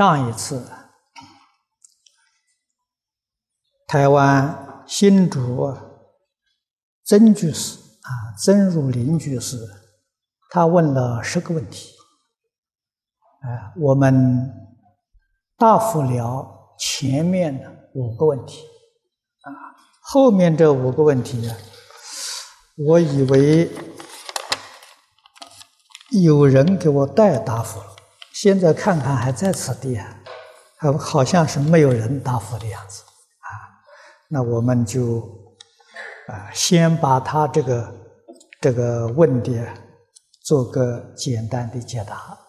上一次，台湾新竹曾居士啊，曾如林居士，他问了十个问题。哎，我们答复了前面的五个问题，啊，后面这五个问题呢，我以为有人给我代答复了。现在看看还在此地啊，好好像是没有人答复的样子啊。那我们就啊，先把他这个这个问题做个简单的解答啊。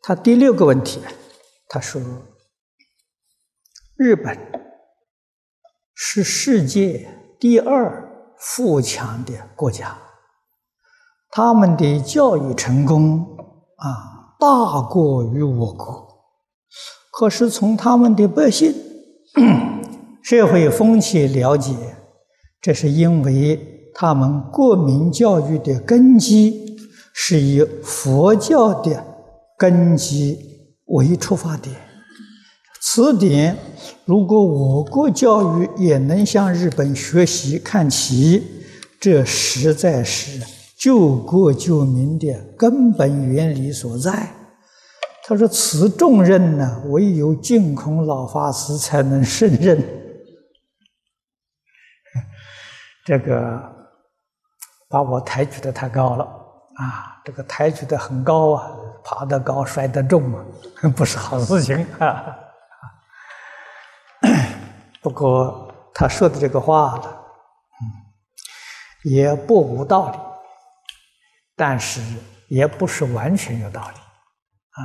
他第六个问题，他说：“日本是世界第二富强的国家。”他们的教育成功啊，大过于我国。可是从他们的百姓 社会风气了解，这是因为他们国民教育的根基是以佛教的根基为出发点。此点，如果我国教育也能向日本学习看齐，这实在是。救国救民的根本原理所在。他说：“此重任呢，唯有净空老法师才能胜任。这个把我抬举的太高了啊！这个抬举的很高啊，爬得高摔得重啊，不是好事情啊。不过他说的这个话呢，嗯，也不无道理。”但是也不是完全有道理，啊，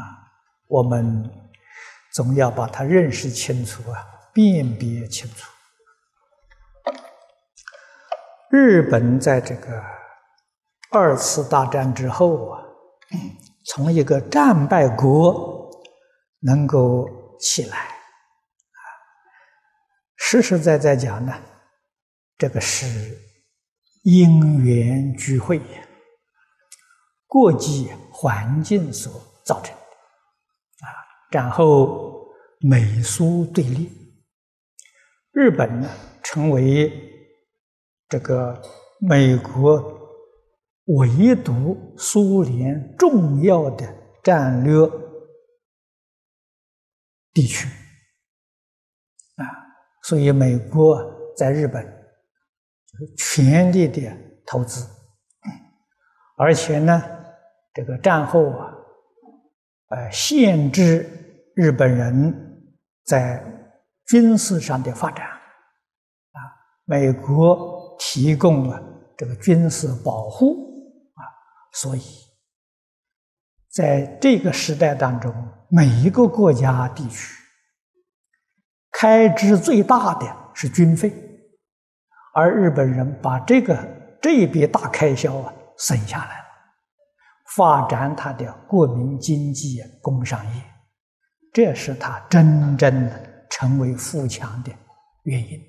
我们总要把它认识清楚啊，辨别清楚。日本在这个二次大战之后啊，从一个战败国能够起来，啊，实实在在讲呢，这个是因缘聚会。国际环境所造成的。啊，然后美苏对立，日本呢成为这个美国唯独苏联重要的战略地区。啊，所以美国在日本全力的投资，而且呢。这个战后啊，呃，限制日本人在军事上的发展，啊，美国提供了这个军事保护，啊，所以在这个时代当中，每一个国家地区开支最大的是军费，而日本人把这个这一笔大开销啊省下来。发展他的国民经济、工商业，这是他真正的成为富强的原因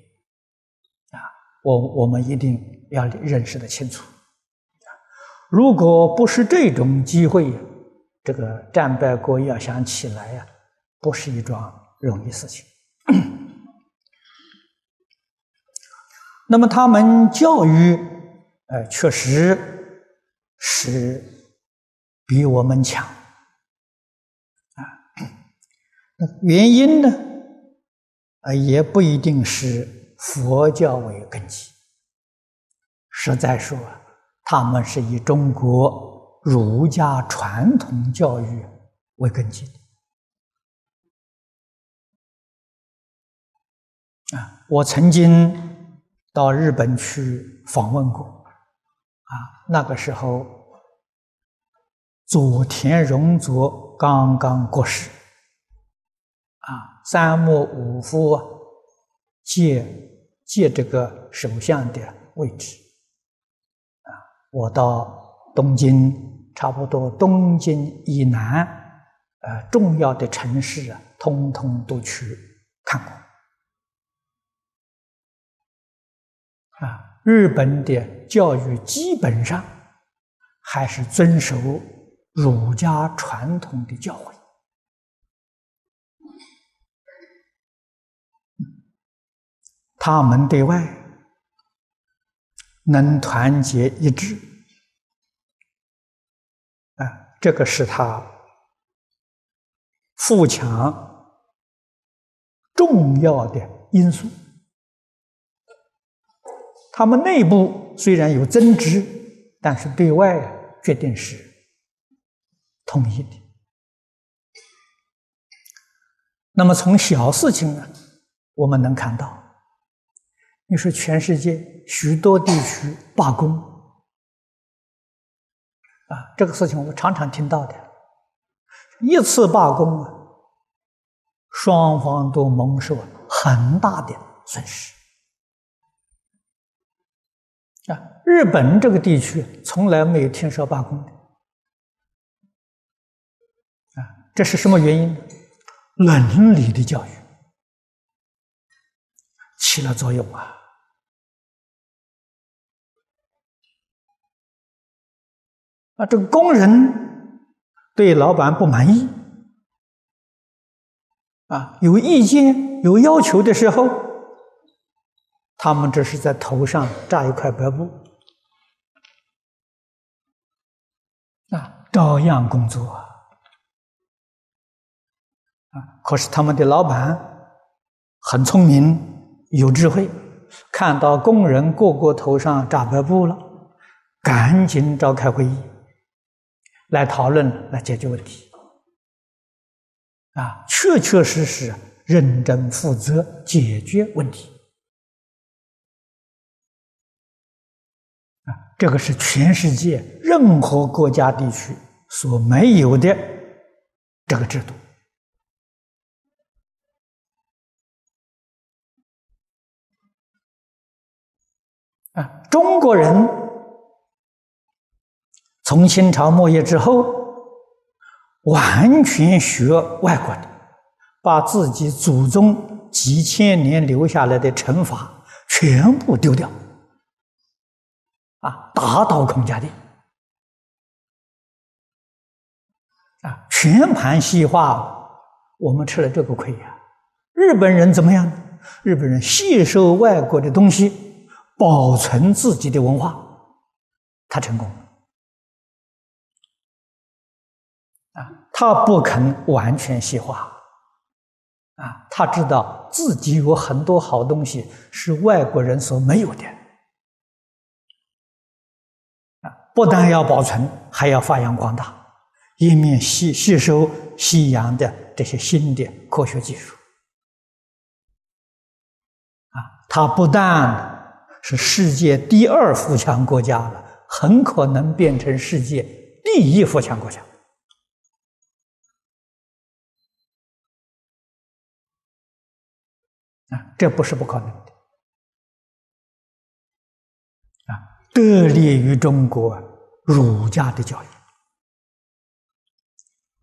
啊！我我们一定要认识的清楚！如果不是这种机会，这个战败国要想起来呀，不是一桩容易事情。那么他们教育，呃，确实是。比我们强啊！那原因呢？啊，也不一定是佛教为根基。实在说，他们是以中国儒家传统教育为根基的啊。我曾经到日本去访问过啊，那个时候。佐田荣作刚刚过世，啊，三木武夫借借这个首相的位置，啊，我到东京，差不多东京以南，呃，重要的城市啊，通通都去看过，啊，日本的教育基本上还是遵守。儒家传统的教诲。他们对外能团结一致，啊，这个是他富强重要的因素。他们内部虽然有争执，但是对外决定是统一的。那么从小事情呢，我们能看到。你说全世界许多地区罢工啊，这个事情我常常听到的。一次罢工啊，双方都蒙受很大的损失啊。日本这个地区从来没有听说罢工的这是什么原因？伦理的教育起了作用啊。啊，这个工人对老板不满意，啊，有意见、有要求的时候，他们这是在头上扎一块白布，啊，照样工作啊，可是他们的老板很聪明、有智慧，看到工人个个头上扎白布了，赶紧召开会议。来讨论，来解决问题，啊，确确实实认真负责解决问题，啊，这个是全世界任何国家地区所没有的这个制度，啊，中国人。从清朝末叶之后，完全学外国的，把自己祖宗几千年留下来的乘法全部丢掉，啊，打倒孔家店，啊，全盘西化，我们吃了这个亏呀。日本人怎么样？日本人吸收外国的东西，保存自己的文化，他成功了。啊，他不肯完全西化，啊，他知道自己有很多好东西是外国人所没有的，啊，不但要保存，还要发扬光大，一面吸吸收西洋的这些新的科学技术，啊，他不但是世界第二富强国家了，很可能变成世界第一富强国家。啊这不是不可能的啊！得利于中国儒家的教育，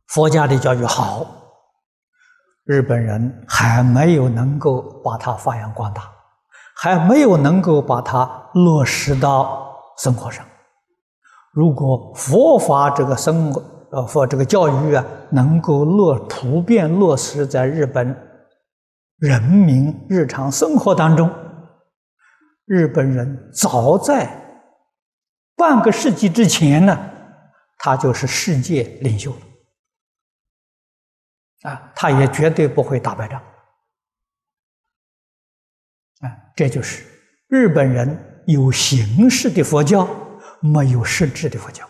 佛家的教育好，日本人还没有能够把它发扬光大，还没有能够把它落实到生活上。如果佛法这个生活呃佛这个教育啊，能够落普遍落实在日本。人民日常生活当中，日本人早在半个世纪之前呢，他就是世界领袖了啊，他也绝对不会打败仗啊，这就是日本人有形式的佛教，没有实质的佛教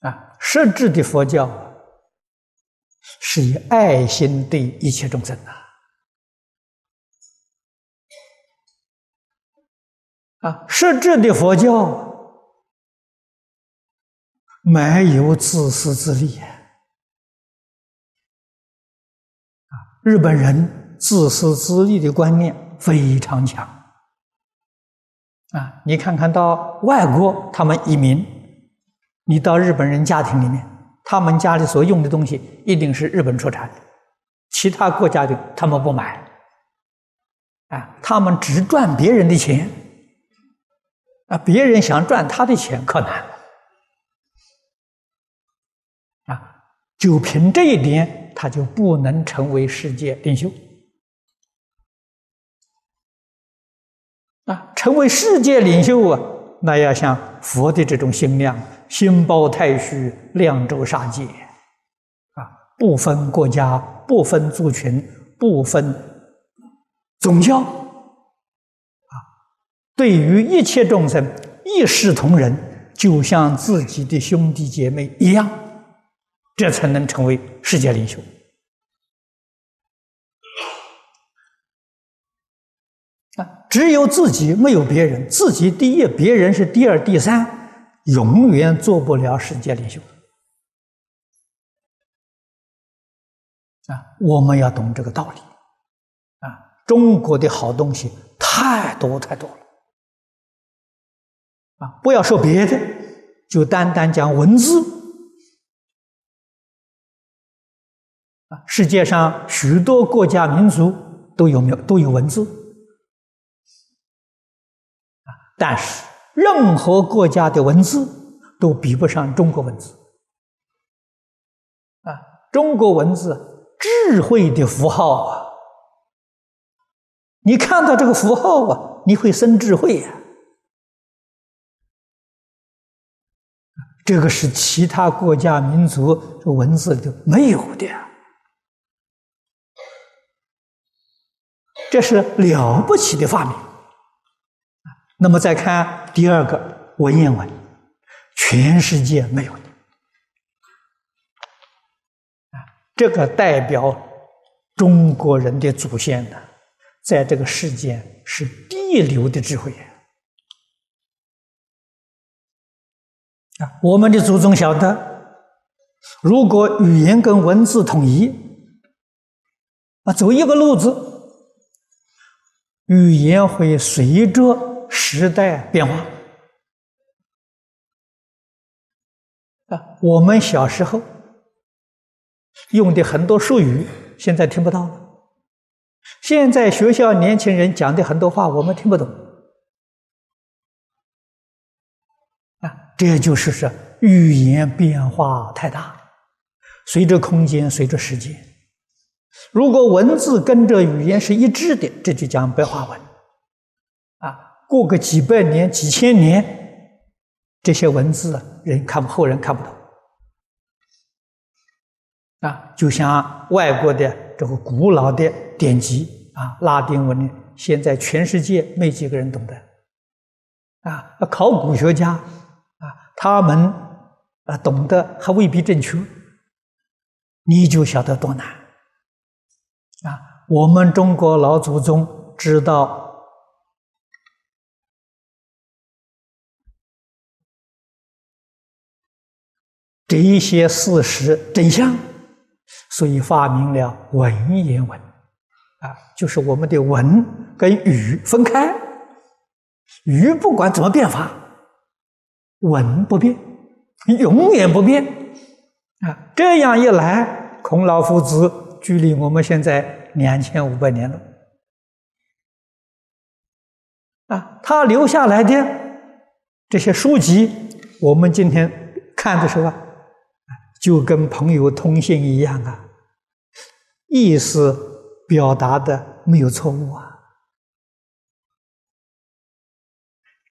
啊，实质的佛教。是以爱心对一切众生呐！啊，实质的佛教没有自私自利日本人自私自利的观念非常强啊！你看看到外国，他们移民，你到日本人家庭里面。他们家里所用的东西一定是日本出产的，其他国家的他们不买，啊，他们只赚别人的钱，啊，别人想赚他的钱可难了。就凭这一点，他就不能成为世界领袖。啊，成为世界领袖啊，那要像佛的这种心量，心包太虚，量周杀界，啊，不分国家，不分族群，不分宗教，啊，对于一切众生一视同仁，就像自己的兄弟姐妹一样，这才能成为世界领袖啊。只有自己，没有别人。自己第一，别人是第二、第三，永远做不了世界领袖。啊，我们要懂这个道理。啊，中国的好东西太多太多了。啊，不要说别的，就单单讲文字。啊，世界上许多国家民族都有没有都有文字。但是，任何国家的文字都比不上中国文字。啊，中国文字智慧的符号啊！你看到这个符号啊，你会生智慧呀。这个是其他国家民族这文字里头没有的，这是了不起的发明。那么再看第二个文言文，全世界没有的啊，这个代表中国人的祖先呢，在这个世间是第一流的智慧啊。我们的祖宗晓得，如果语言跟文字统一啊，走一个路子，语言会随着。时代变化啊！我们小时候用的很多术语，现在听不到了。现在学校年轻人讲的很多话，我们听不懂啊！这就是说，语言变化太大，随着空间，随着时间。如果文字跟着语言是一致的，这就讲白话文啊。过个几百年、几千年，这些文字人看不，后人看不懂啊。就像外国的这个古老的典籍啊，拉丁文，现在全世界没几个人懂得啊。考古学家啊，他们啊懂得还未必正确，你就晓得多难。我们中国老祖宗知道。这一些事实真相，所以发明了文言文，啊，就是我们的文跟语分开，语不管怎么变法，文不变，永远不变，啊，这样一来，孔老夫子距离我们现在两千五百年了，啊，他留下来的这些书籍，我们今天看的时候啊。就跟朋友通信一样啊，意思表达的没有错误啊，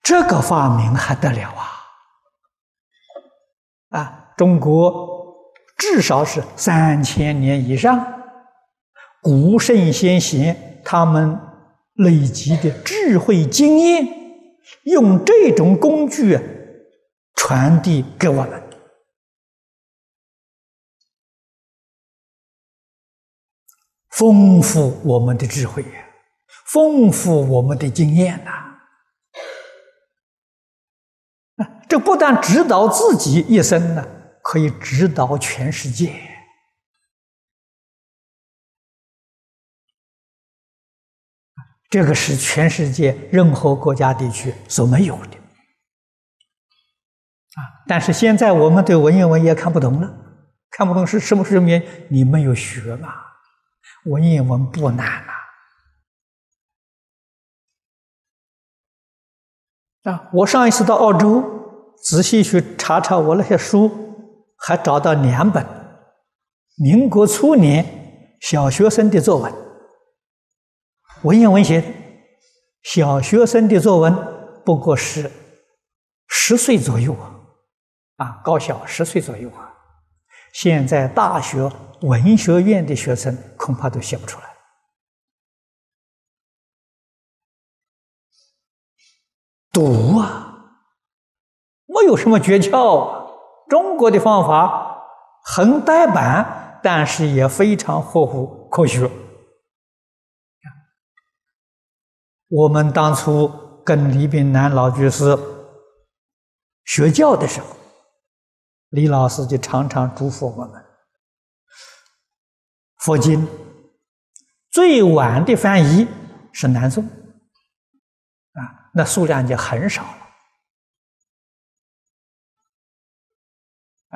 这个发明还得了啊！啊，中国至少是三千年以上，古圣先贤他们累积的智慧经验，用这种工具传递给我们。丰富我们的智慧呀，丰富我们的经验呐！这不但指导自己一生呢，可以指导全世界。这个是全世界任何国家地区所没有的。啊，但是现在我们对文言文也看不懂了，看不懂是什么什么？你没有学嘛？文言文不难啊！啊，我上一次到澳洲，仔细去查查我那些书，还找到两本民国初年小学生的作文，文言文写，小学生的作文不过是十岁左右啊，啊，高小十岁左右啊，现在大学文学院的学生恐怕都写不出来。读啊，没有什么诀窍啊。中国的方法很呆板，但是也非常合乎科学。我们当初跟李炳南老居士学教的时候，李老师就常常嘱咐我们：佛经最晚的翻译是南宋啊。那数量就很少了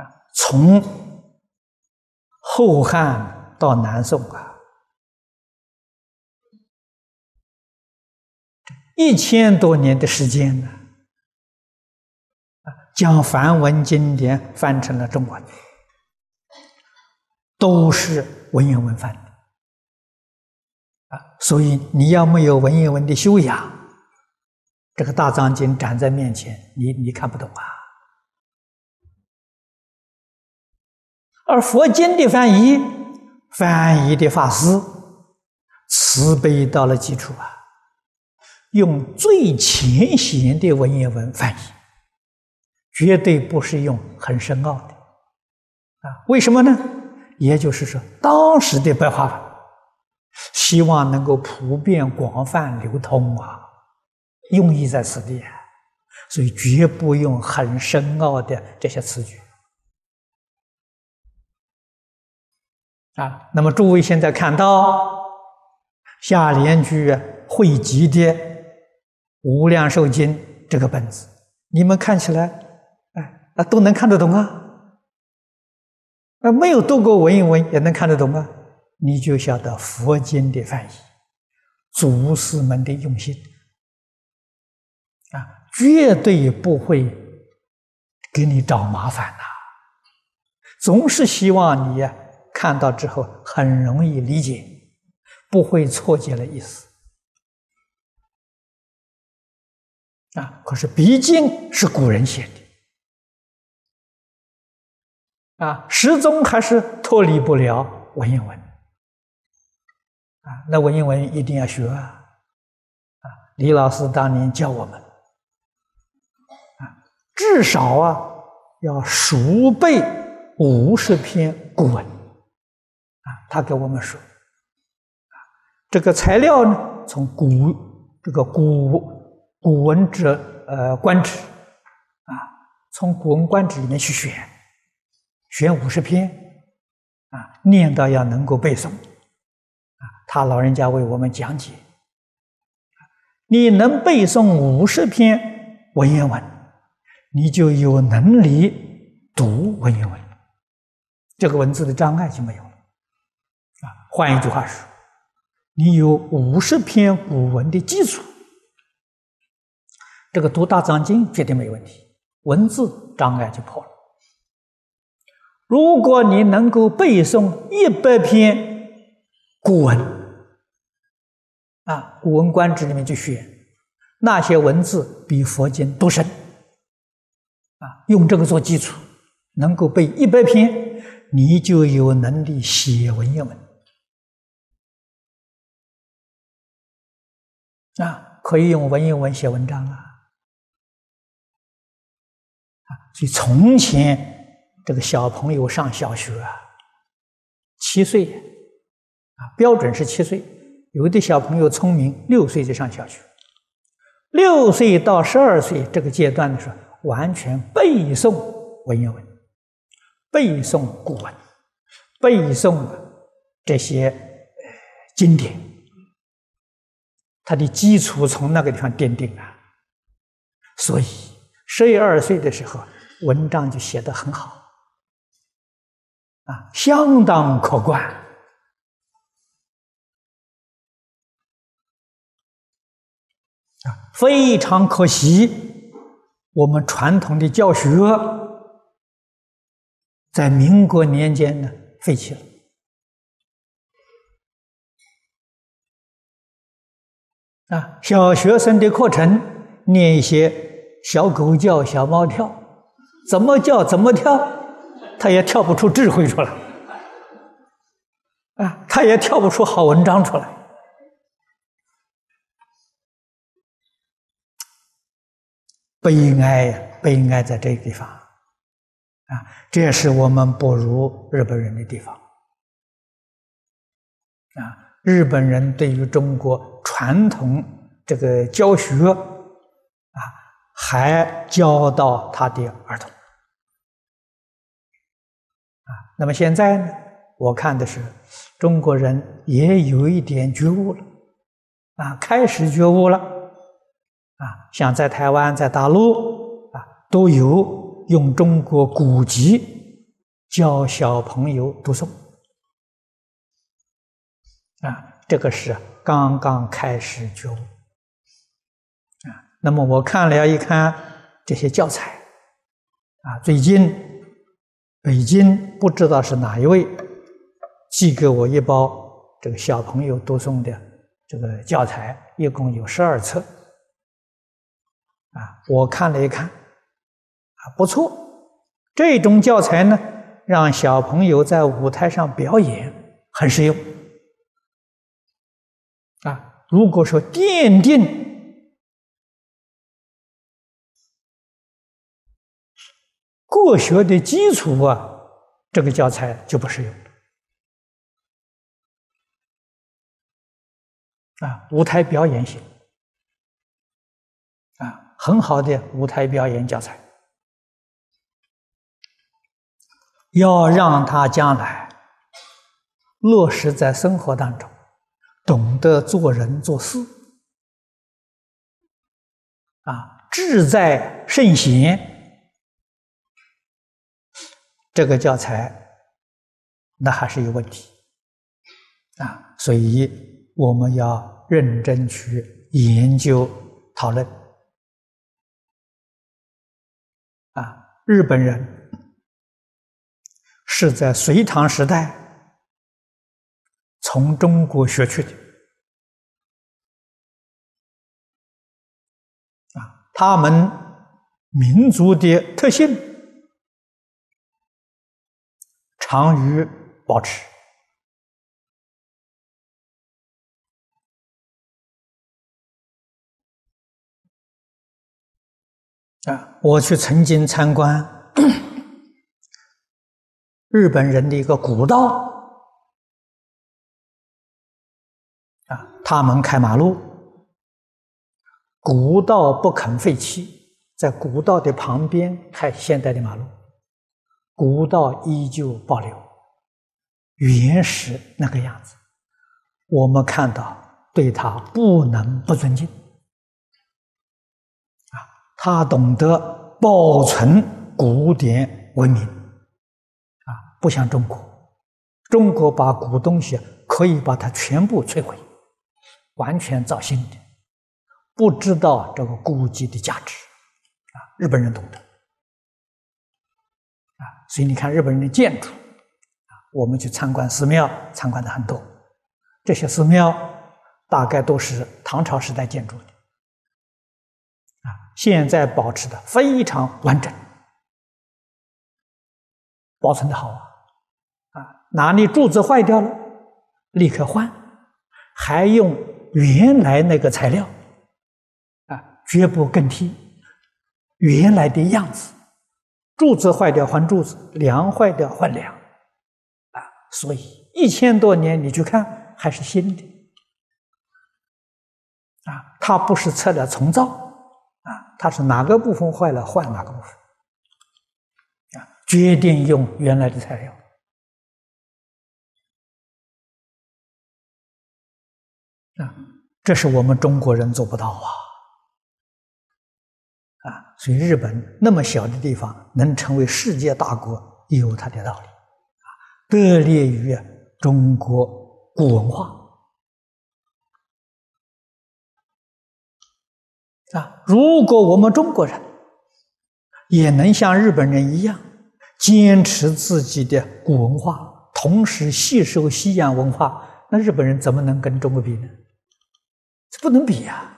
啊！从后汉到南宋啊，一千多年的时间呢，将梵文经典翻成了中文，都是文言文翻的啊！所以你要没有文言文的修养。这个大藏经展在面前，你你看不懂啊。而佛经的翻译，翻译的法师慈悲到了极处啊，用最浅显的文言文翻译，绝对不是用很深奥的啊。为什么呢？也就是说，当时的白话文，希望能够普遍广泛流通啊。用意在此地，所以绝不用很深奥的这些词句啊。那么诸位现在看到下联句汇集的《无量寿经》这个本子，你们看起来，哎啊都能看得懂啊。啊，没有读过文言文也能看得懂啊。你就晓得佛经的翻译，祖师们的用心。啊，绝对不会给你找麻烦呐！总是希望你呀看到之后很容易理解，不会错解了意思。啊，可是毕竟是古人写的，啊，始终还是脱离不了文言文。啊，那文言文一定要学啊！啊，李老师当年教我们。啊至少啊，要熟背五十篇古文啊。他给我们说，啊，这个材料呢，从古这个古古文者呃观止啊，从古文观止里面去选，选五十篇啊，念到要能够背诵啊。他老人家为我们讲解，你能背诵五十篇文言文。你就有能力读文言文，这个文字的障碍就没有了。啊，换一句话说，你有五十篇古文的基础，这个读大藏经绝对没问题，文字障碍就破了。如果你能够背诵一百篇古文，啊，《古文观止》里面就选，那些文字比佛经都深。啊，用这个做基础，能够背一百篇，你就有能力写文言文。啊，可以用文言文写文章啊。啊，所以从前这个小朋友上小学啊，七岁，啊，标准是七岁。有的小朋友聪明，六岁就上小学。六岁到十二岁这个阶段的时候。完全背诵文言文，背诵古文，背诵这些经典，他的基础从那个地方奠定了。所以十一二岁的时候，文章就写得很好，啊，相当可观，啊，非常可惜。我们传统的教学在民国年间呢废弃了啊，小学生的课程念一些小狗叫、小猫跳，怎么叫怎么跳，它也跳不出智慧出来。啊，他也跳不出好文章出来。悲哀呀，悲哀在这个地方，啊，这也是我们不如日本人的地方，啊，日本人对于中国传统这个教学，还教到他的儿童，啊，那么现在呢，我看的是中国人也有一点觉悟了，啊，开始觉悟了。啊，像在台湾、在大陆啊，都有用中国古籍教小朋友读诵啊，这个是刚刚开始觉悟。那么我看了一看这些教材啊，最近北京不知道是哪一位寄给我一包这个小朋友读诵的这个教材，一共有十二册。啊，我看了一看，啊，不错，这种教材呢，让小朋友在舞台上表演很实用。啊，如果说奠定国学的基础啊，这个教材就不适用。啊，舞台表演型。啊很好的舞台表演教材，要让他将来落实在生活当中，懂得做人做事，啊，志在圣贤，这个教材那还是有问题，啊，所以我们要认真去研究讨论。啊，日本人是在隋唐时代从中国学去的。啊，他们民族的特性长于保持。啊，我去曾经参观 日本人的一个古道，啊，他们开马路，古道不肯废弃，在古道的旁边开现代的马路，古道依旧保留。原始那个样子，我们看到对他不能不尊敬。啊。他懂得保存古典文明，啊，不像中国，中国把古东西可以把它全部摧毁，完全造新的，不知道这个古迹的价值，啊，日本人懂得，所以你看日本人的建筑，啊，我们去参观寺庙，参观的很多，这些寺庙大概都是唐朝时代建筑的。啊现在保持的非常完整，保存的好啊！啊，哪里柱子坏掉了，立刻换，还用原来那个材料，啊，绝不更替，原来的样子。柱子坏掉换柱子，梁坏掉换梁，啊，所以一千多年你去看还是新的，啊，它不是拆了重造。啊它是哪个部分坏了换哪个部分，啊，决定用原来的材料，啊，这是我们中国人做不到，啊，所以日本那么小的地方能成为世界大国，有它的道理，啊，得力于中国古文化。啊！如果我们中国人也能像日本人一样，坚持自己的古文化，同时吸收西洋文化，那日本人怎么能跟中国比呢？这不能比呀！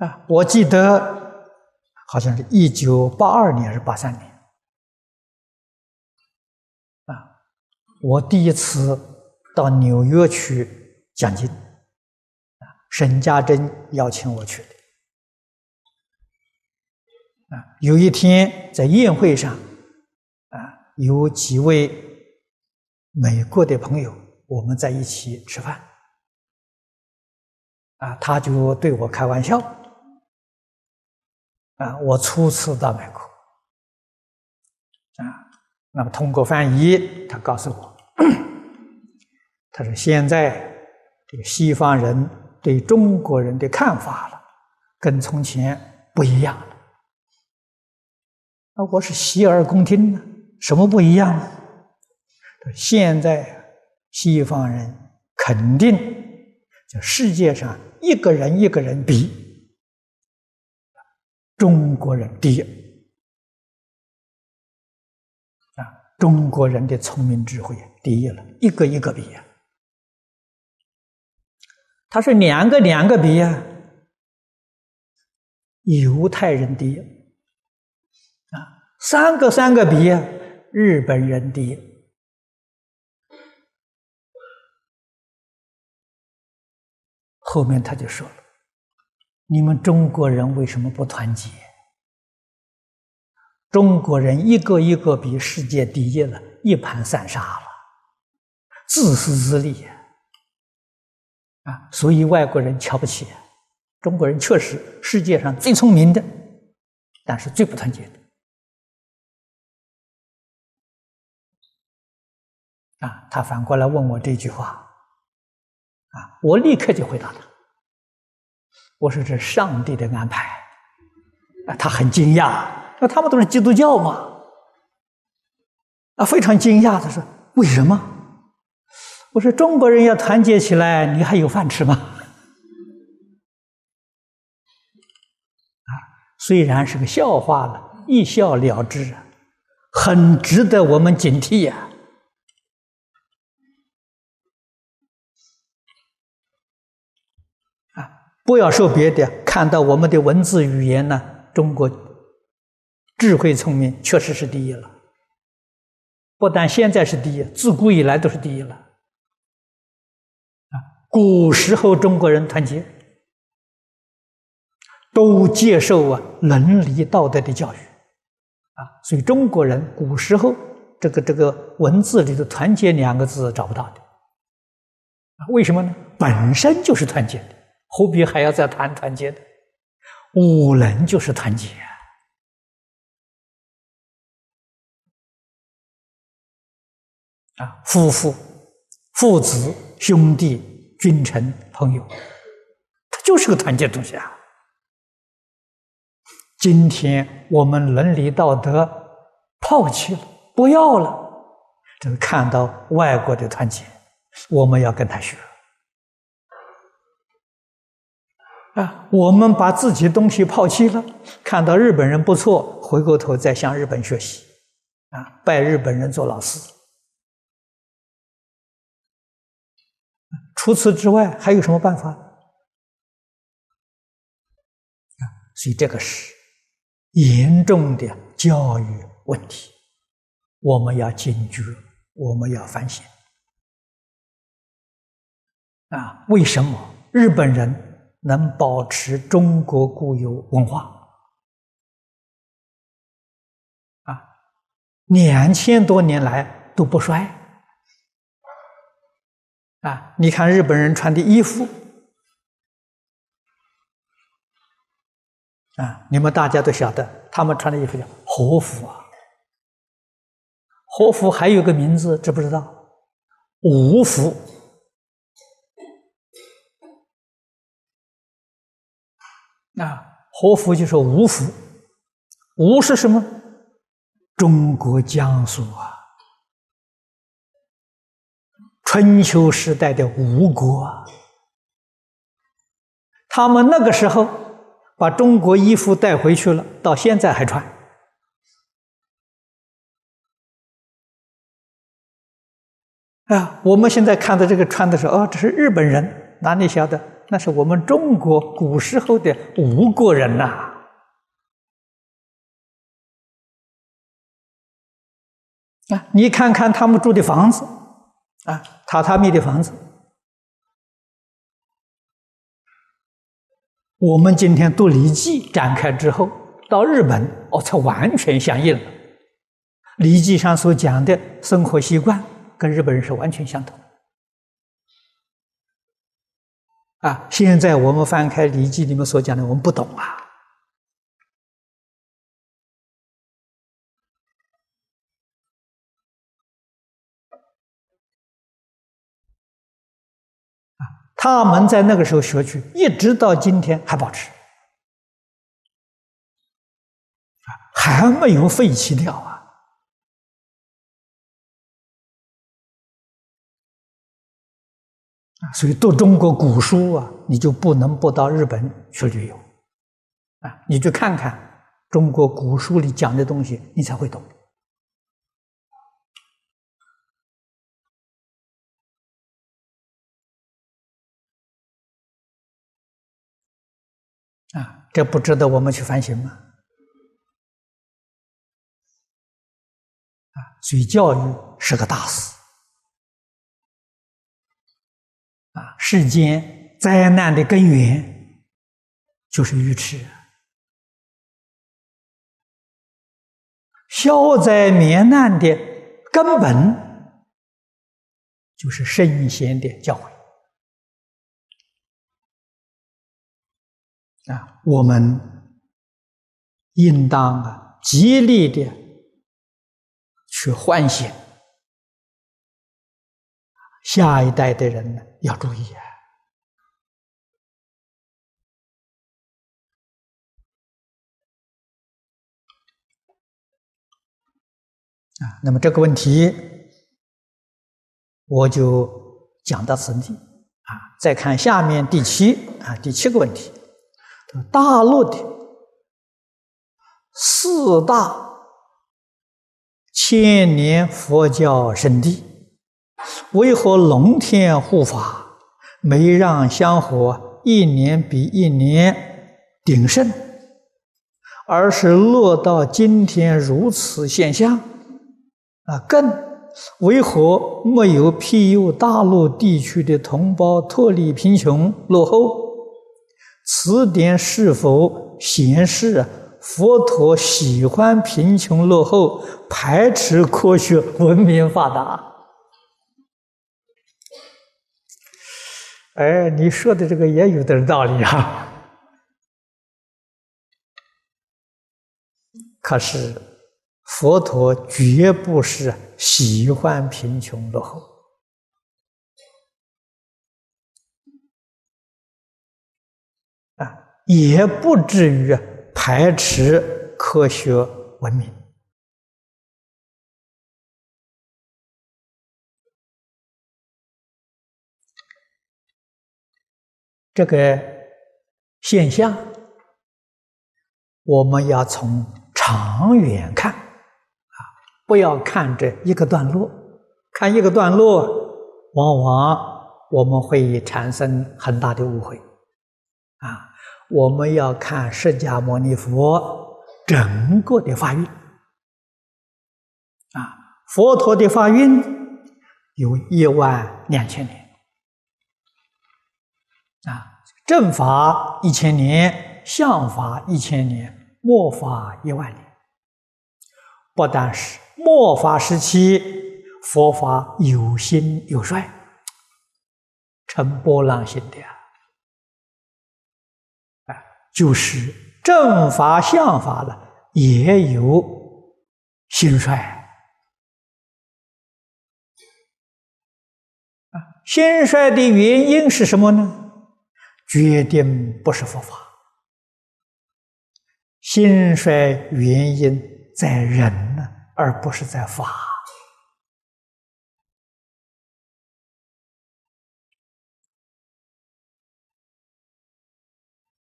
啊我记得好像是一九八二年还是八三年，啊，我第一次到纽约去讲经，啊，沈家珍邀请我去的，啊，有一天在宴会上，啊，有几位美国的朋友，我们在一起吃饭，啊，他就对我开玩笑。啊，我初次到美国，啊，那么通过翻译，他告诉我，他说现在这个西方人对中国人的看法了，跟从前不一样了。啊，我是洗耳恭听呢，什么不一样呢？现在西方人肯定，就世界上一个人一个人比。中国人第一啊！中国人的聪明智慧第一了，一个一个比呀。他是两个两个比呀。犹太人第一啊，三个三个比呀，日本人第一。后面他就说了。你们中国人为什么不团结？中国人一个一个比世界第一了，一盘散沙了，自私自利啊！所以外国人瞧不起中国人，确实世界上最聪明的，但是最不团结的啊！他反过来问我这句话啊，我立刻就回答他。我说这是上帝的安排，啊，他很惊讶，那他们都是基督教嘛，啊，非常惊讶。他说：“为什么？”我说：“中国人要团结起来，你还有饭吃吗？”啊，虽然是个笑话了，一笑了之，很值得我们警惕呀。不要说别的，看到我们的文字语言呢，中国智慧聪明确实是第一了。不但现在是第一，自古以来都是第一了。啊，古时候中国人团结，都接受啊伦理道德的教育，啊，所以中国人古时候这个这个文字里的“团结”两个字找不到的。为什么呢？本身就是团结的。何必还要再谈团结呢？五伦就是团结啊！夫妇、父子、兄弟、君臣、朋友，它就是个团结东西啊！今天我们伦理道德抛弃了，不要了，这个看到外国的团结，我们要跟他学。啊，我们把自己东西抛弃了，看到日本人不错，回过头再向日本学习，啊，拜日本人做老师。除此之外，还有什么办法？啊，所以这个是严重的教育问题，我们要警觉，我们要反省。啊，为什么日本人？能保持中国固有文化啊，两千多年来都不衰啊！你看日本人穿的衣服啊，你们大家都晓得，他们穿的衣服叫和服啊。和服还有个名字，知不知道？武服。啊，和服就是吴服，吴是什么？中国江苏啊，春秋时代的吴国啊，他们那个时候把中国衣服带回去了，到现在还穿。啊，我们现在看到这个穿的时候，哦，这是日本人，哪里晓得那是我们中国古时候的吴国人呐！啊，你看看他们住的房子，啊，榻榻米的房子，我们今天读《礼记》展开之后，到日本哦，才完全相应了，《礼记》上所讲的生活习惯。跟日本人是完全相同，啊！现在我们翻开《礼记》里面所讲的，我们不懂啊，啊！他们在那个时候学去，一直到今天还保持，啊，还没有废弃掉啊。所以读中国古书啊，你就不能不到日本去旅游，啊，你去看看中国古书里讲的东西，你才会懂。啊，这不值得我们去反省吗？啊，所以教育是个大事。啊，世间灾难的根源就是愚痴，消灾免难的根本就是圣贤的教诲。啊，我们应当啊，极力的去唤醒。下一代的人呢，要注意啊！啊，那么这个问题我就讲到此地啊。再看下面第七啊，第七个问题：大陆的四大千年佛教圣地。为何龙天护法没让香火一年比一年鼎盛，而是落到今天如此现象？啊，更为何没有庇佑大陆地区的同胞脱离贫穷落后？此点是否显示佛陀喜欢贫穷落后，排斥科学文明发达？哎，你说的这个也有点道理啊。可是佛陀绝不是喜欢贫穷落后，啊，也不至于排斥科学文明。这个现象，我们要从长远看啊，不要看这一个段落。看一个段落，往往我们会产生很大的误会啊。我们要看释迦牟尼佛整个的发运啊，佛陀的发运有一万两千年。啊，正法一千年，相法一千年，末法一万年。不但是末法时期，佛法有兴有衰，呈波浪形的啊，就是正法、相法了，也有兴衰啊。兴衰的原因是什么呢？决定不是佛法，兴衰原因在人呢，而不是在法。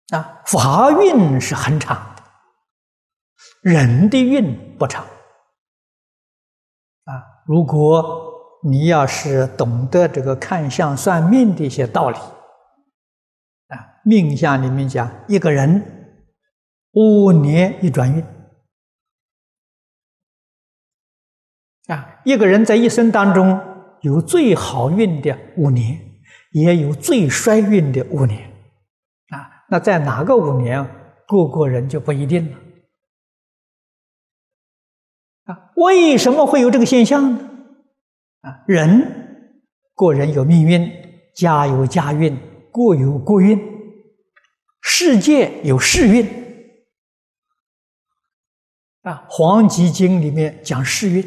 啊，法运是很长的，人的运不长。啊，如果你要是懂得这个看相算命的一些道理，命相里面讲一个人五年一转运，啊，一个人在一生当中有最好运的五年，也有最衰运的五年，啊，那在哪个五年，个个人就不一定了。啊，为什么会有这个现象呢？啊，人个人有命运，家有家运，国有国运，世界有世运。啊，《黄极经》里面讲世运，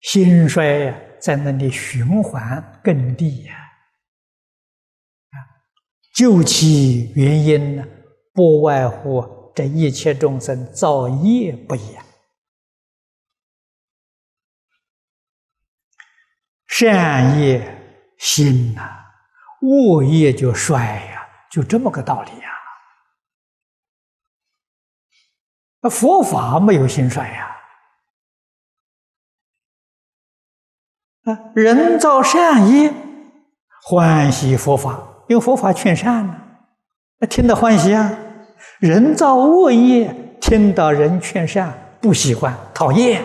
兴衰呀，在那里循环耕地呀。啊，究其原因呢？不外乎这一切众生造业不一样，善业心呐，恶业就衰呀，就这么个道理呀。那佛法没有兴衰呀，啊，人造善业欢喜佛法，因为佛法劝善呢。听得欢喜啊！人造恶业，听到人劝善不喜欢，讨厌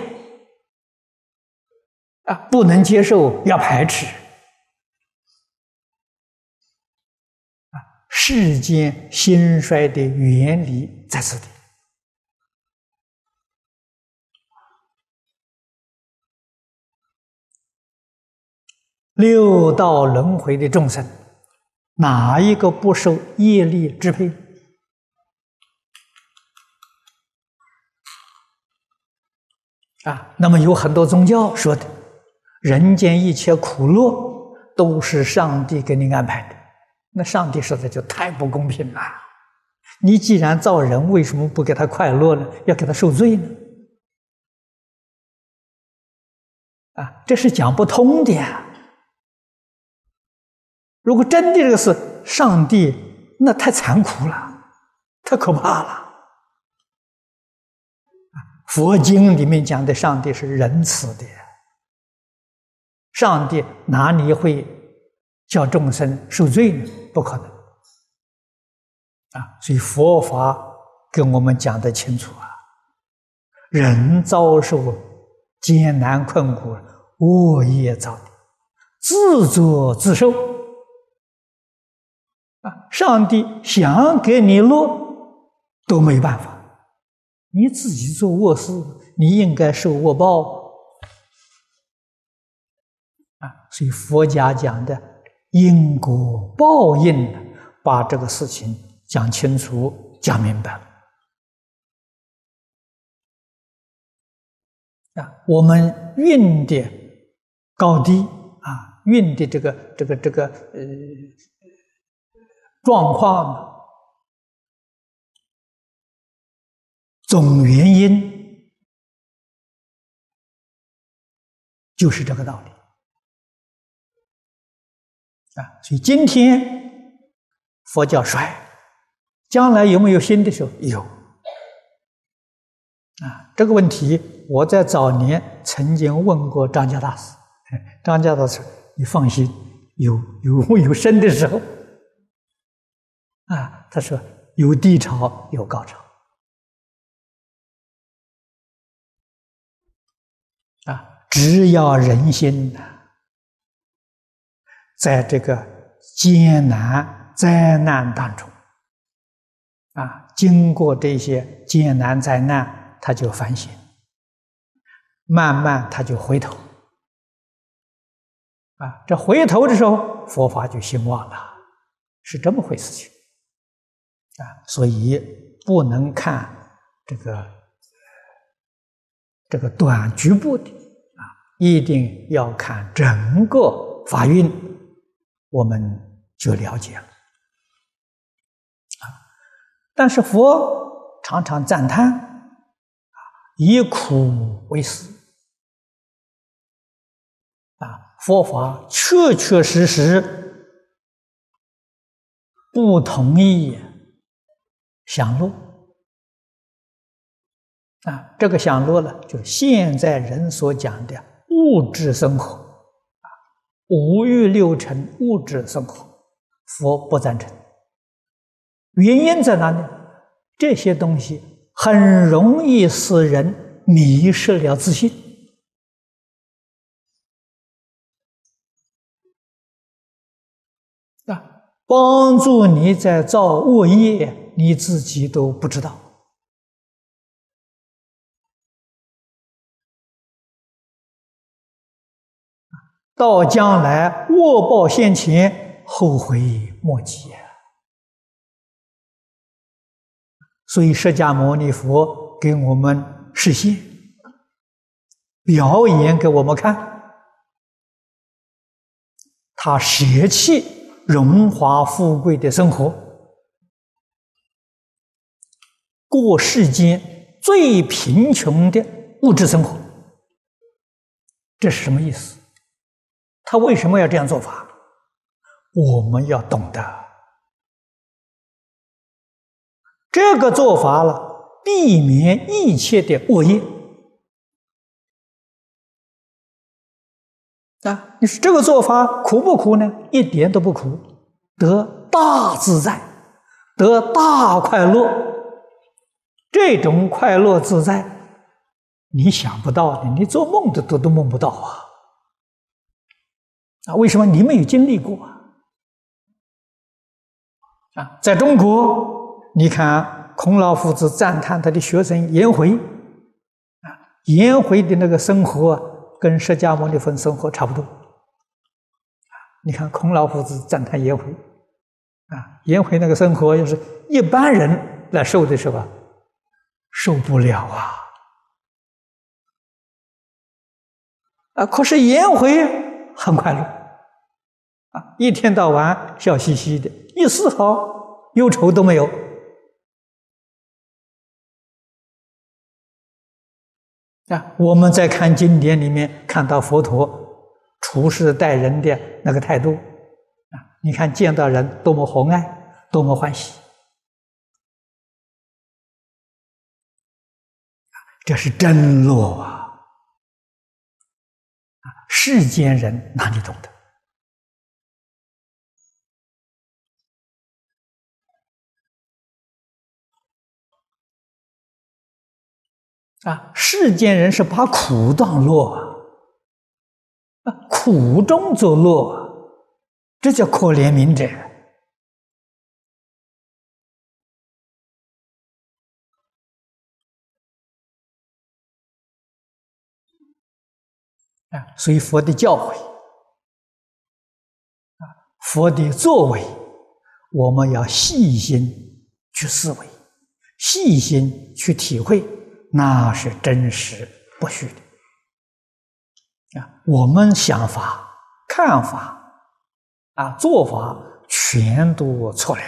啊，不能接受，要排斥世间兴衰的原理在此地，六道轮回的众生。哪一个不受业力支配？啊，那么有很多宗教说的，人间一切苦乐都是上帝给你安排的。那上帝说的就太不公平了。你既然造人，为什么不给他快乐呢？要给他受罪呢？啊，这是讲不通的呀。如果真的这个是上帝，那太残酷了，太可怕了。佛经里面讲的上帝是仁慈的，上帝哪里会叫众生受罪呢？不可能。啊，所以佛法跟我们讲的清楚啊，人遭受艰难困苦，恶业造的，自作自受啊。上帝想给你乐，都没办法。你自己做恶事，你应该受恶报。啊，所以佛家讲的因果报应，把这个事情讲清楚、讲明白了。啊，我们运的高低啊，运的这个、这个、这个呃。状况总原因就是这个道理啊！所以今天佛教衰，将来有没有新的时候？有啊！这个问题我在早年曾经问过张家大师，张家大师，你放心，有有有生的时候。啊，他说有低潮有高潮，啊，只要人心，在这个艰难灾难当中，啊，经过这些艰难灾难，他就反省，慢慢他就回头，啊，这回头的时候，佛法就兴旺了，是这么回事情。啊，所以不能看这个这个短局部的啊，一定要看整个法运，我们就了解了。啊，但是佛常常赞叹啊，以苦为师啊，佛法确确实实不同意享乐啊！这个享乐呢，就现在人所讲的物质生活，五欲六尘物质生活，佛不赞成。原因在哪里？这些东西很容易使人迷失了自信。帮助你在造恶业，你自己都不知道。到将来恶报现前，后悔莫及啊！所以释迦牟尼佛给我们示现，表演给我们看，他舍弃。荣华富贵的生活，过世间最贫穷的物质生活，这是什么意思？他为什么要这样做法？我们要懂得这个做法了，避免一切的恶业。啊，你说这个做法苦不苦呢？一点都不苦，得大自在，得大快乐。这种快乐自在，你想不到的，你做梦都都都梦不到啊！啊，为什么你没有经历过啊？啊，在中国，你看孔老夫子赞叹他的学生颜回，啊，颜回的那个生活。跟释迦牟尼佛生活差不多，你看孔老夫子赞叹颜回，啊，颜回那个生活要是一般人来受的时候，受不了啊，啊，可是颜回很快乐，啊，一天到晚笑嘻嘻的，一丝毫忧愁都没有。啊，我们在看经典里面看到佛陀处事待人的那个态度，啊，你看见到人多么和蔼，多么欢喜，这是真乐啊！啊，世间人哪里懂得？啊，世间人是把苦当乐啊，苦中作乐，这叫可怜悯者啊。所以佛的教诲啊，佛的作为，我们要细心去思维，细心去体会。那是真实不虚的啊！我们想法、看法啊、做法全都错了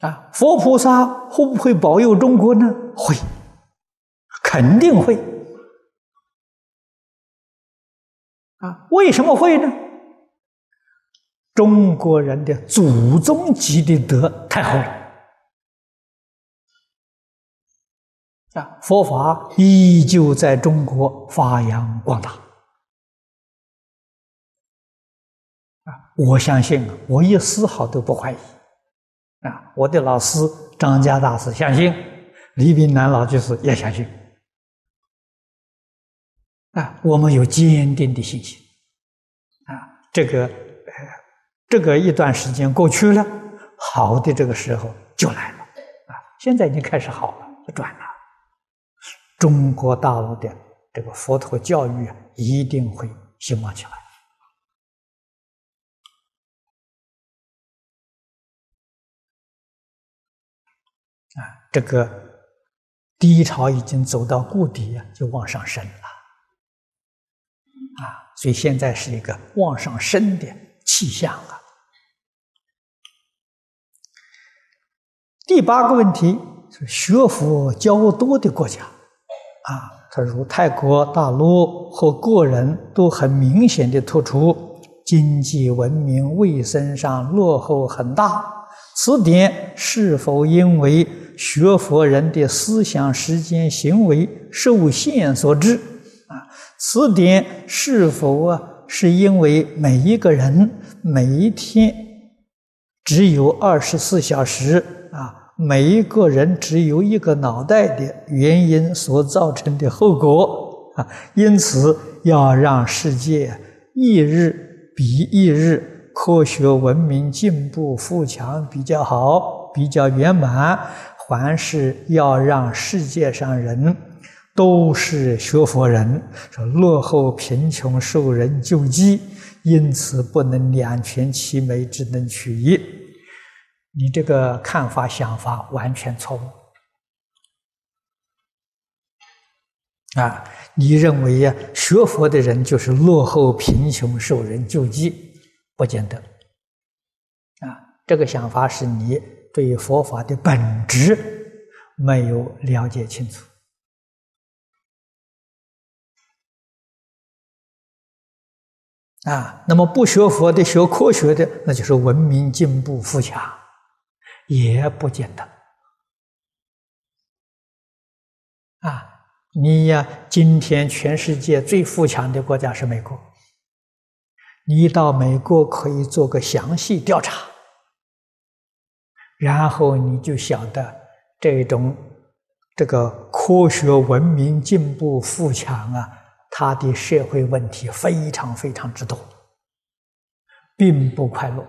啊！佛菩萨会不会保佑中国呢？会，肯定会啊！为什么会呢？中国人的祖宗积的德太好了。啊，佛法依旧在中国发扬光大。啊，我相信，我一丝毫都不怀疑。啊，我的老师张家大师相信，李炳南老居士也相信。啊，我们有坚定的信心。啊，这个，呃这个一段时间过去了，好的这个时候就来了。啊，现在已经开始好了，就转了。中国大陆的这个佛陀教育，一定会兴旺起来。啊，这个低潮已经走到谷底啊，就往上升了。啊，所以现在是一个往上升的气象啊。第八个问题是学佛较多的国家。啊，他如泰国、大陆和个人都很明显的突出经济、文明、卫生上落后很大。此点是否因为学佛人的思想、时间、行为受限所致？啊，此点是否啊是因为每一个人每一天只有二十四小时啊？每一个人只有一个脑袋的原因所造成的后果啊，因此要让世界一日比一日科学文明进步富强比较好，比较圆满。凡是要让世界上人都是学佛人，说落后贫穷受人救济，因此不能两全其美，只能取一。你这个看法、想法完全错误啊！你认为呀，学佛的人就是落后、贫穷、受人救济，不见得啊！这个想法是你对佛法的本质没有了解清楚啊！那么不学佛的、学科学的，那就是文明进步、富强。也不见得啊！你呀，今天全世界最富强的国家是美国。你到美国可以做个详细调查，然后你就晓得这种这个科学文明进步富强啊，它的社会问题非常非常之多，并不快乐。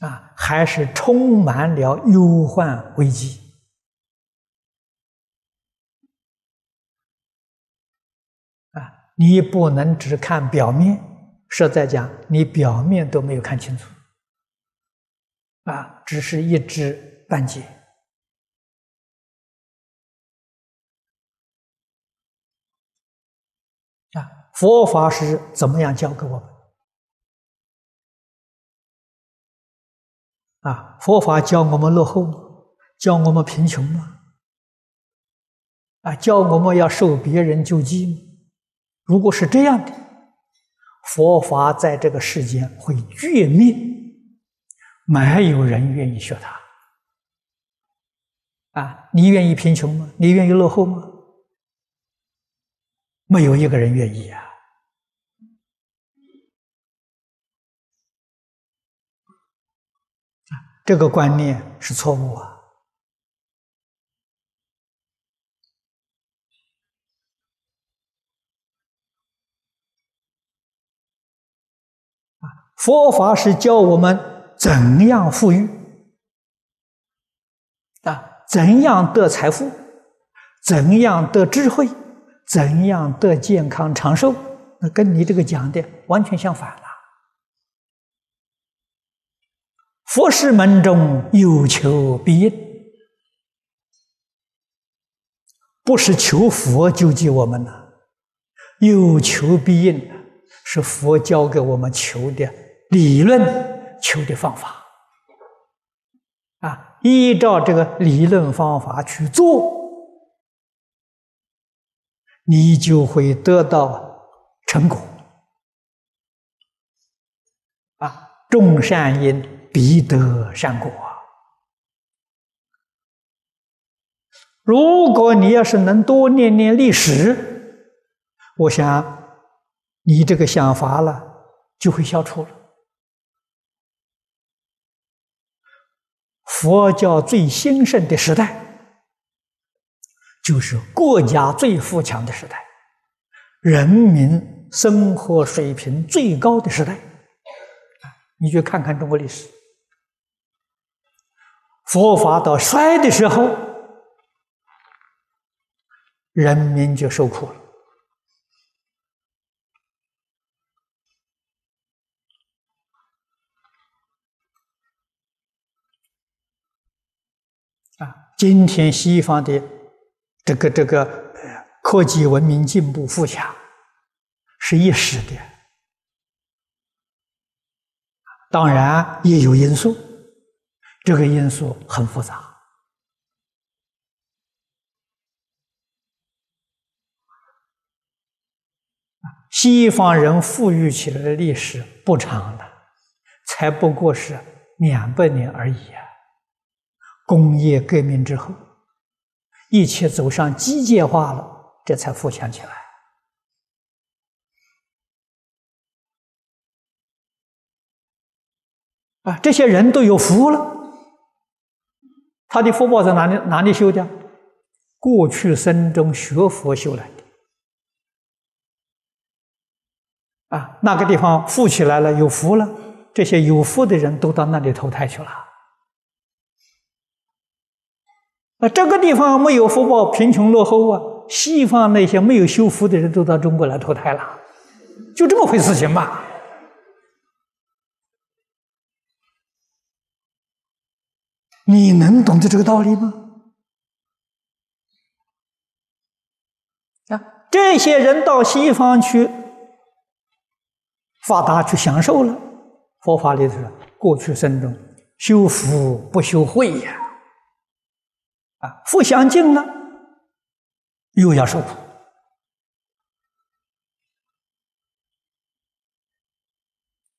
啊，还是充满了忧患危机啊！你不能只看表面，实在讲，你表面都没有看清楚啊，只是一知半解啊！佛法是怎么样教给我们？啊，佛法教我们落后吗？教我们贫穷吗？啊，教我们要受别人救济吗？如果是这样的，佛法在这个世间会绝灭，没有人愿意学它。啊，你愿意贫穷吗？你愿意落后吗？没有一个人愿意啊。这个观念是错误啊！佛法是教我们怎样富裕啊，怎样得财富，怎样得智慧，怎样得健康长寿，那跟你这个讲的完全相反。佛事门中有求必应，不是求佛救济我们呐，有求必应是佛教给我们求的理论、求的方法啊，依照这个理论方法去做，你就会得到成果啊，种善因。必得善果。如果你要是能多念念历史，我想你这个想法了就会消除了。佛教最兴盛的时代，就是国家最富强的时代，人民生活水平最高的时代。你去看看中国历史。佛法到衰的时候，人民就受苦了。啊，今天西方的这个这个科技文明进步富强，是一时的，当然也有因素。这个因素很复杂。西方人富裕起来的历史不长的，才不过是两百年而已啊！工业革命之后，一切走上机械化了，这才富强起来。啊，这些人都有福了。他的福报在哪里？哪里修的？过去生中学佛修来的。啊，那个地方富起来了，有福了，这些有福的人都到那里投胎去了。那这个地方没有福报，贫穷落后啊，西方那些没有修福的人都到中国来投胎了，就这么回事情吧。你能懂得这个道理吗？啊，这些人到西方去发达去享受了，佛法里头说，过去生中修福不修慧呀，啊，福享尽了，又要受苦，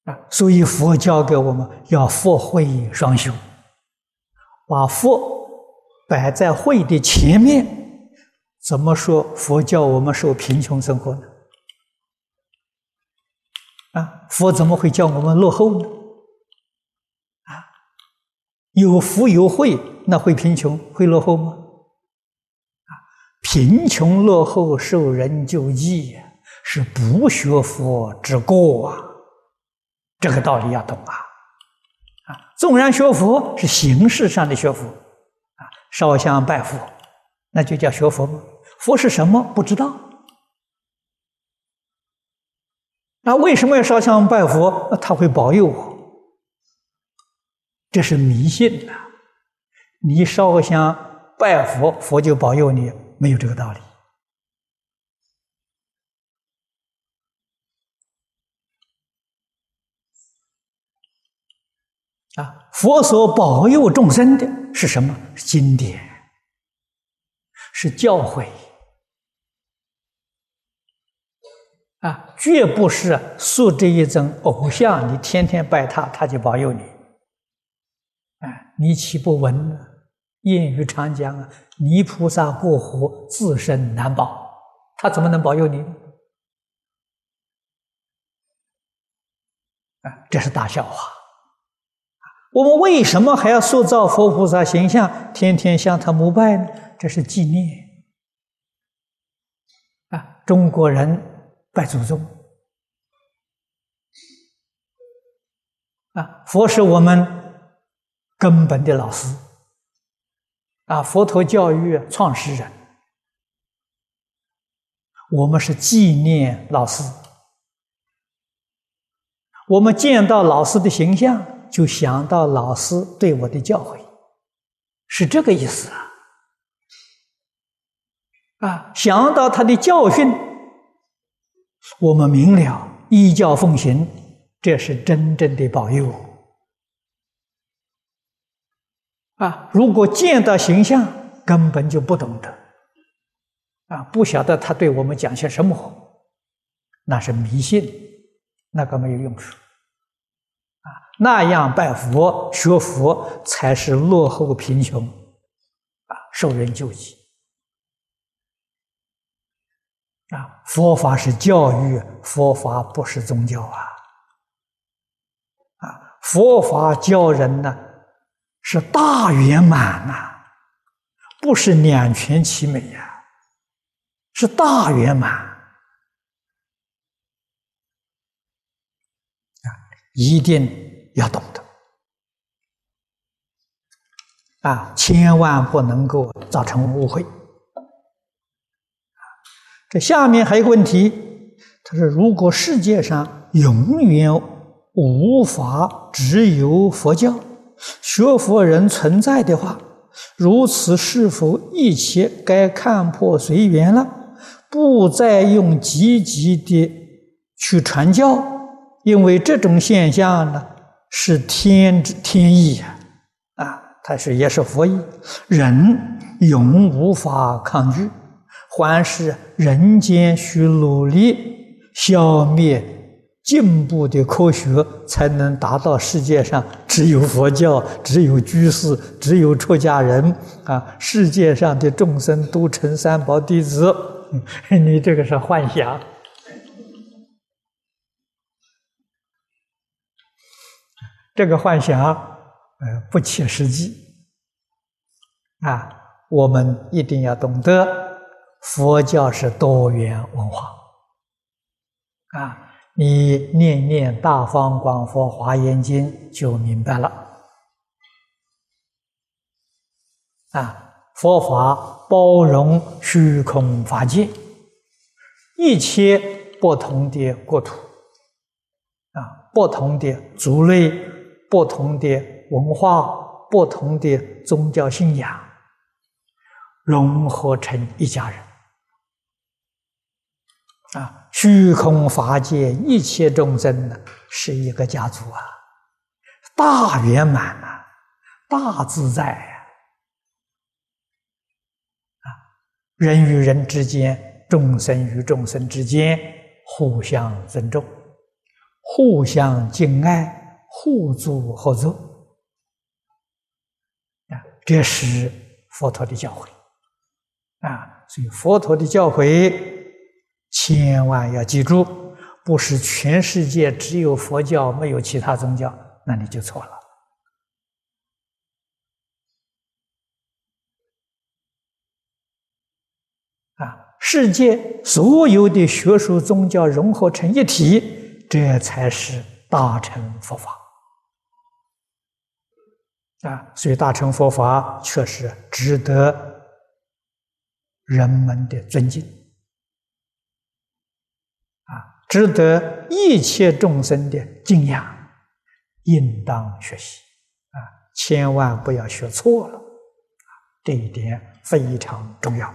啊，所以佛教给我们要福慧双修。把佛摆在会的前面，怎么说佛教我们受贫穷生活呢？啊，佛怎么会叫我们落后呢？啊，有福有慧，那会贫穷会落后吗？啊，贫穷落后受人救济，是不学佛之过啊！这个道理要懂啊！啊纵然学佛是形式上的学佛，啊，烧香拜佛，那就叫学佛？佛是什么？不知道。那为什么要烧香拜佛？他会保佑我。这是迷信呐！你烧香拜佛，佛就保佑你，没有这个道理。啊，佛所保佑众生的是什么？经典，是教诲。啊，绝不是塑这一尊偶像，你天天拜他，他就保佑你。哎，你岂不闻呢？谚语常讲啊，泥菩萨过河，自身难保，他怎么能保佑你？啊，这是大笑话。我们为什么还要塑造佛菩萨形象，天天向他膜拜呢？这是纪念啊！中国人拜祖宗啊，佛是我们根本的老师啊，佛陀教育创始人，我们是纪念老师，我们见到老师的形象。就想到老师对我的教诲，是这个意思啊！啊，想到他的教训，我们明了依教奉行，这是真正的保佑。啊，如果见到形象，根本就不懂得，啊，不晓得他对我们讲些什么，那是迷信，那个没有用处。那样拜佛学佛才是落后贫穷，啊，受人救济，啊，佛法是教育，佛法不是宗教啊，啊，佛法教人呢是大圆满呐，不是两全其美呀，是大圆满，啊，一定。要懂得啊，千万不能够造成误会。这下面还有个问题，他说：如果世界上永远无法只有佛教学佛人存在的话，如此是否一切该看破随缘了，不再用积极的去传教？因为这种现象呢？是天之天意呀，啊，它是也是佛意，人永无法抗拒，还是人间需努力消灭进步的科学，才能达到世界上只有佛教、只有居士、只有出家人。啊，世界上的众生都成三宝弟子。你这个是幻想，这个幻想呃不切实际啊！我们一定要懂得，佛教是多元文化啊！你念念《大方广佛华严经》就明白了啊！佛法包容虚空法界，一切不同的国土，啊，不同的族类，不同的文化，不同的宗教信仰，融合成一家人。啊，虚空法界一切众生呢，是一个家族啊，大圆满啊，大自在啊！啊。人与人之间，众生与众生之间，互相尊重，互相敬爱，互助合作，啊，这是佛陀的教诲，啊，所以佛陀的教诲，千万要记住，不是全世界只有佛教，没有其他宗教，那你就错了。啊，世界所有的学术宗教融合成一体，这才是大乘佛法。啊，所以大乘佛法确实值得人们的尊敬，啊，值得一切众生的敬仰，应当学习，啊，千万不要学错了，啊，这一点非常重要。